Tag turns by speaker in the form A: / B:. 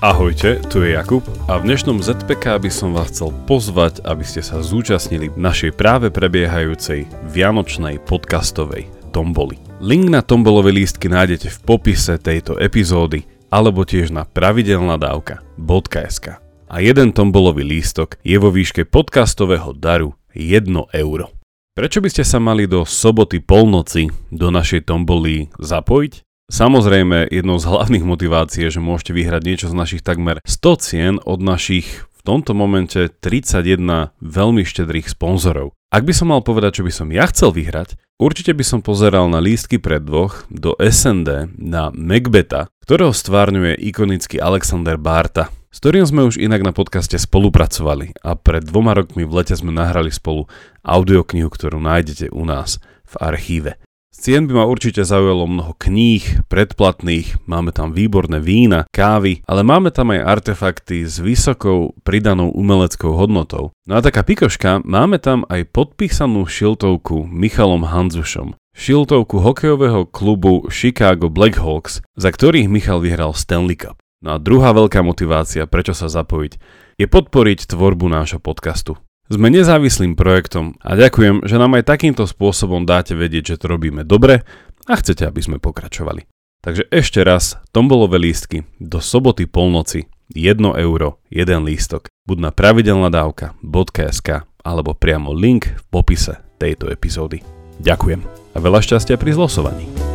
A: Ahojte, tu je Jakub a v dnešnom ZPK by som vás chcel pozvať, aby ste sa zúčastnili našej práve prebiehajúcej Vianočnej podcastovej tomboli. Link na tombolové lístky nájdete v popise tejto epizódy alebo tiež na pravidelnadavka.sk a jeden tombolový lístok je vo výške podcastového daru 1 euro. Prečo by ste sa mali do soboty polnoci do našej tomboly zapojiť? Samozrejme, jednou z hlavných motivácií je, že môžete vyhrať niečo z našich takmer 100 cien od našich v tomto momente 31 veľmi štedrých sponzorov. Ak by som mal povedať, čo by som ja chcel vyhrať, určite by som pozeral na lístky pred dvoch do SND na Macbeta, ktorého stvárňuje ikonický Alexander Barta, s ktorým sme už inak na podcaste spolupracovali a pred dvoma rokmi v lete sme nahrali spolu audioknihu, ktorú nájdete u nás v archíve. Z cien by ma určite zaujalo mnoho kníh, predplatných, máme tam výborné vína, kávy, ale máme tam aj artefakty s vysokou pridanou umeleckou hodnotou. No a taká pikoška, máme tam aj podpísanú šiltovku Michalom Hanzušom. Šiltovku hokejového klubu Chicago Blackhawks, za ktorých Michal vyhral Stanley Cup. No a druhá veľká motivácia, prečo sa zapojiť, je podporiť tvorbu nášho podcastu. Sme nezávislým projektom a ďakujem, že nám aj takýmto spôsobom dáte vedieť, že to robíme dobre a chcete, aby sme pokračovali. Takže ešte raz, tombolové lístky do soboty polnoci 1 euro, 1 lístok, buď na pravidelnadávka.sk alebo priamo link v popise tejto epizódy. Ďakujem a veľa šťastia pri zlosovaní.